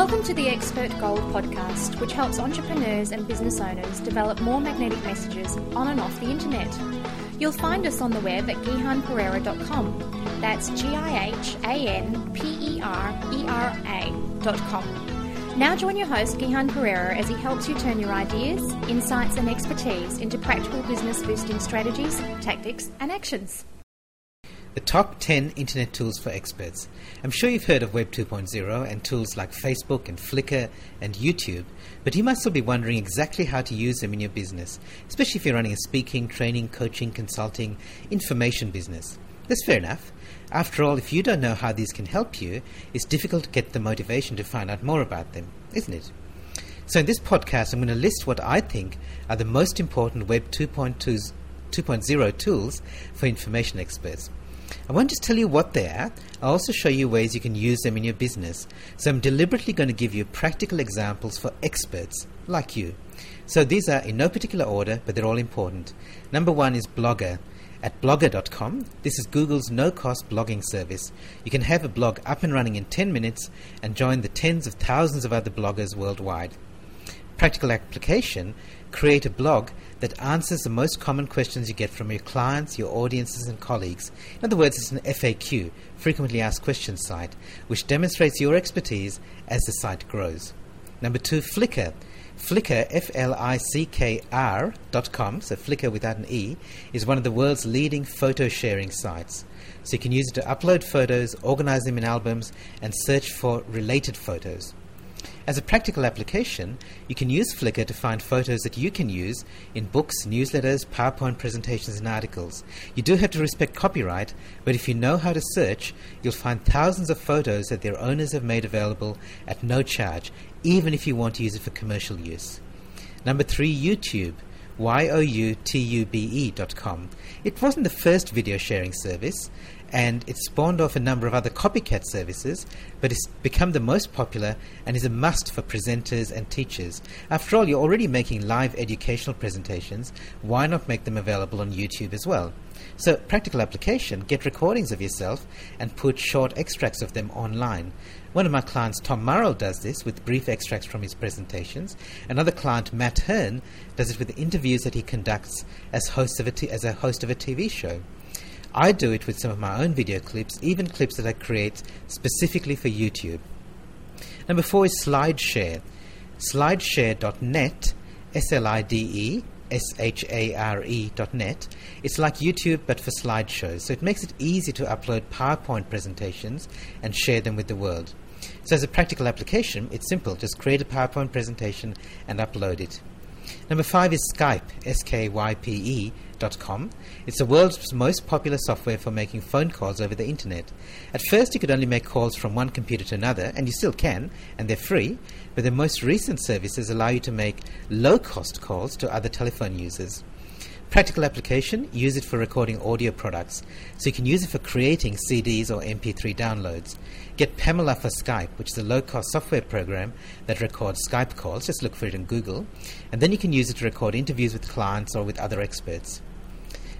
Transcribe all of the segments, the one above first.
Welcome to the Expert Gold podcast, which helps entrepreneurs and business owners develop more magnetic messages on and off the internet. You'll find us on the web at gihanperera.com. That's G I H A N P E R E R A.com. Now join your host, Gihan Perera, as he helps you turn your ideas, insights, and expertise into practical business boosting strategies, tactics, and actions. The top 10 internet tools for experts. I'm sure you've heard of Web 2.0 and tools like Facebook and Flickr and YouTube, but you might still be wondering exactly how to use them in your business, especially if you're running a speaking, training, coaching, consulting, information business. That's fair enough. After all, if you don't know how these can help you, it's difficult to get the motivation to find out more about them, isn't it? So, in this podcast, I'm going to list what I think are the most important Web 2.0 tools for information experts. I won't just tell you what they are, I'll also show you ways you can use them in your business. So I'm deliberately going to give you practical examples for experts like you. So these are in no particular order, but they're all important. Number one is Blogger. At blogger.com, this is Google's no cost blogging service. You can have a blog up and running in 10 minutes and join the tens of thousands of other bloggers worldwide. Practical application create a blog that answers the most common questions you get from your clients, your audiences, and colleagues. In other words, it's an FAQ, frequently asked questions site, which demonstrates your expertise as the site grows. Number two, Flickr. Flickr, F L I C K R dot com, so Flickr without an E, is one of the world's leading photo sharing sites. So you can use it to upload photos, organize them in albums, and search for related photos. As a practical application, you can use Flickr to find photos that you can use in books, newsletters, PowerPoint presentations, and articles. You do have to respect copyright, but if you know how to search, you'll find thousands of photos that their owners have made available at no charge, even if you want to use it for commercial use. Number three, YouTube. Y-O-U-T-U-B-E dot com. It wasn't the first video sharing service, and it spawned off a number of other copycat services, but it's become the most popular and is a must for presenters and teachers. After all, you're already making live educational presentations, why not make them available on YouTube as well? So, practical application get recordings of yourself and put short extracts of them online. One of my clients, Tom Murrell, does this with brief extracts from his presentations. Another client, Matt Hearn, does it with interviews that he conducts as, host of a t- as a host of a TV show. I do it with some of my own video clips, even clips that I create specifically for YouTube. Number four is SlideShare. SlideShare.net, S L I D E S H A R E dot net. It's like YouTube but for slideshows, so it makes it easy to upload PowerPoint presentations and share them with the world. So, as a practical application, it's simple just create a PowerPoint presentation and upload it. Number five is Skype, S K Y P E dot com. It's the world's most popular software for making phone calls over the internet. At first, you could only make calls from one computer to another, and you still can, and they're free, but the most recent services allow you to make low cost calls to other telephone users. Practical application, use it for recording audio products. So you can use it for creating CDs or MP3 downloads. Get Pamela for Skype, which is a low cost software program that records Skype calls. Just look for it in Google. And then you can use it to record interviews with clients or with other experts.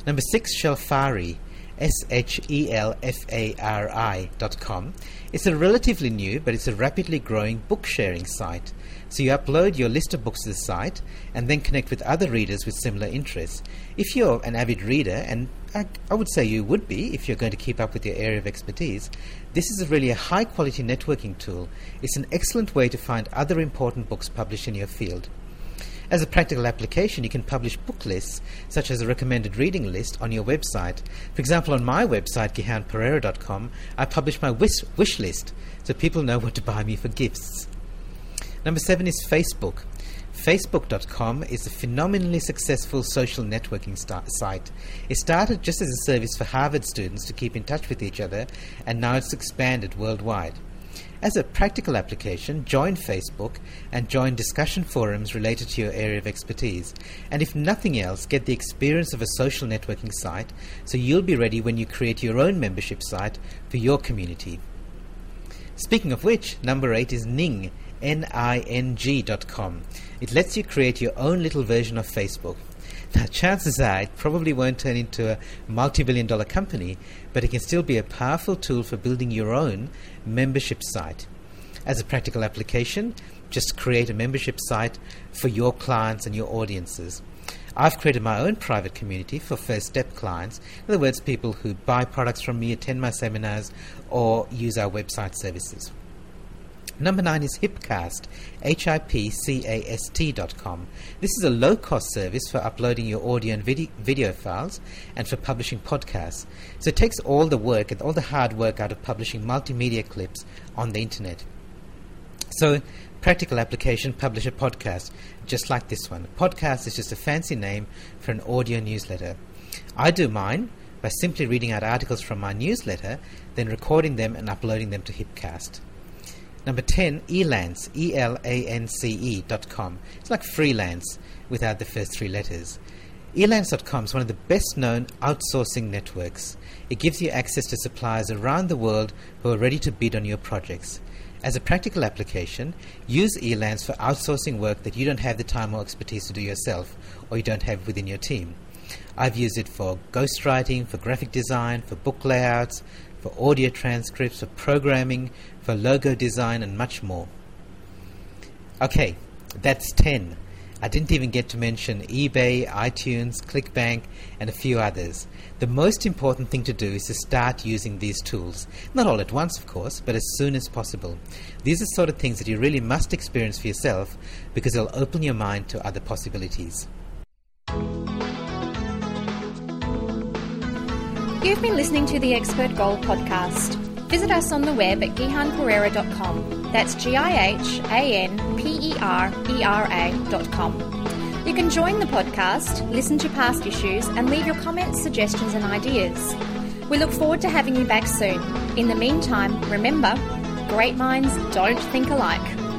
Number six, Shelfari. S H E L F A R I dot com. It's a relatively new, but it's a rapidly growing book sharing site. So you upload your list of books to the site and then connect with other readers with similar interests. If you're an avid reader, and I, I would say you would be if you're going to keep up with your area of expertise, this is a really a high quality networking tool. It's an excellent way to find other important books published in your field. As a practical application, you can publish book lists, such as a recommended reading list, on your website. For example, on my website, gihanperera.com, I publish my wish, wish list so people know what to buy me for gifts. Number seven is Facebook. Facebook.com is a phenomenally successful social networking site. It started just as a service for Harvard students to keep in touch with each other, and now it's expanded worldwide. As a practical application, join Facebook and join discussion forums related to your area of expertise. And if nothing else, get the experience of a social networking site so you'll be ready when you create your own membership site for your community. Speaking of which, number eight is Ning, N-I-N-G dot com. It lets you create your own little version of Facebook. Chances are it probably won't turn into a multi billion dollar company, but it can still be a powerful tool for building your own membership site. As a practical application, just create a membership site for your clients and your audiences. I've created my own private community for first step clients, in other words, people who buy products from me, attend my seminars, or use our website services. Number nine is Hipcast, H-I-P-C-A-S-T dot com. This is a low-cost service for uploading your audio and vid- video files and for publishing podcasts. So it takes all the work and all the hard work out of publishing multimedia clips on the internet. So, practical application, publish a podcast, just like this one. Podcast is just a fancy name for an audio newsletter. I do mine by simply reading out articles from my newsletter, then recording them and uploading them to Hipcast. Number 10, Elance, E L A N C E dot com. It's like freelance without the first three letters. Elance.com is one of the best known outsourcing networks. It gives you access to suppliers around the world who are ready to bid on your projects. As a practical application, use Elance for outsourcing work that you don't have the time or expertise to do yourself or you don't have within your team. I've used it for ghostwriting, for graphic design, for book layouts, for audio transcripts, for programming, for logo design, and much more. Okay, that's 10. I didn't even get to mention eBay, iTunes, ClickBank, and a few others. The most important thing to do is to start using these tools. Not all at once, of course, but as soon as possible. These are sort of things that you really must experience for yourself because they'll open your mind to other possibilities. You've been listening to the Expert Goal podcast. Visit us on the web at gihanperera.com. That's G I H A N P E R E R A.com. You can join the podcast, listen to past issues, and leave your comments, suggestions, and ideas. We look forward to having you back soon. In the meantime, remember great minds don't think alike.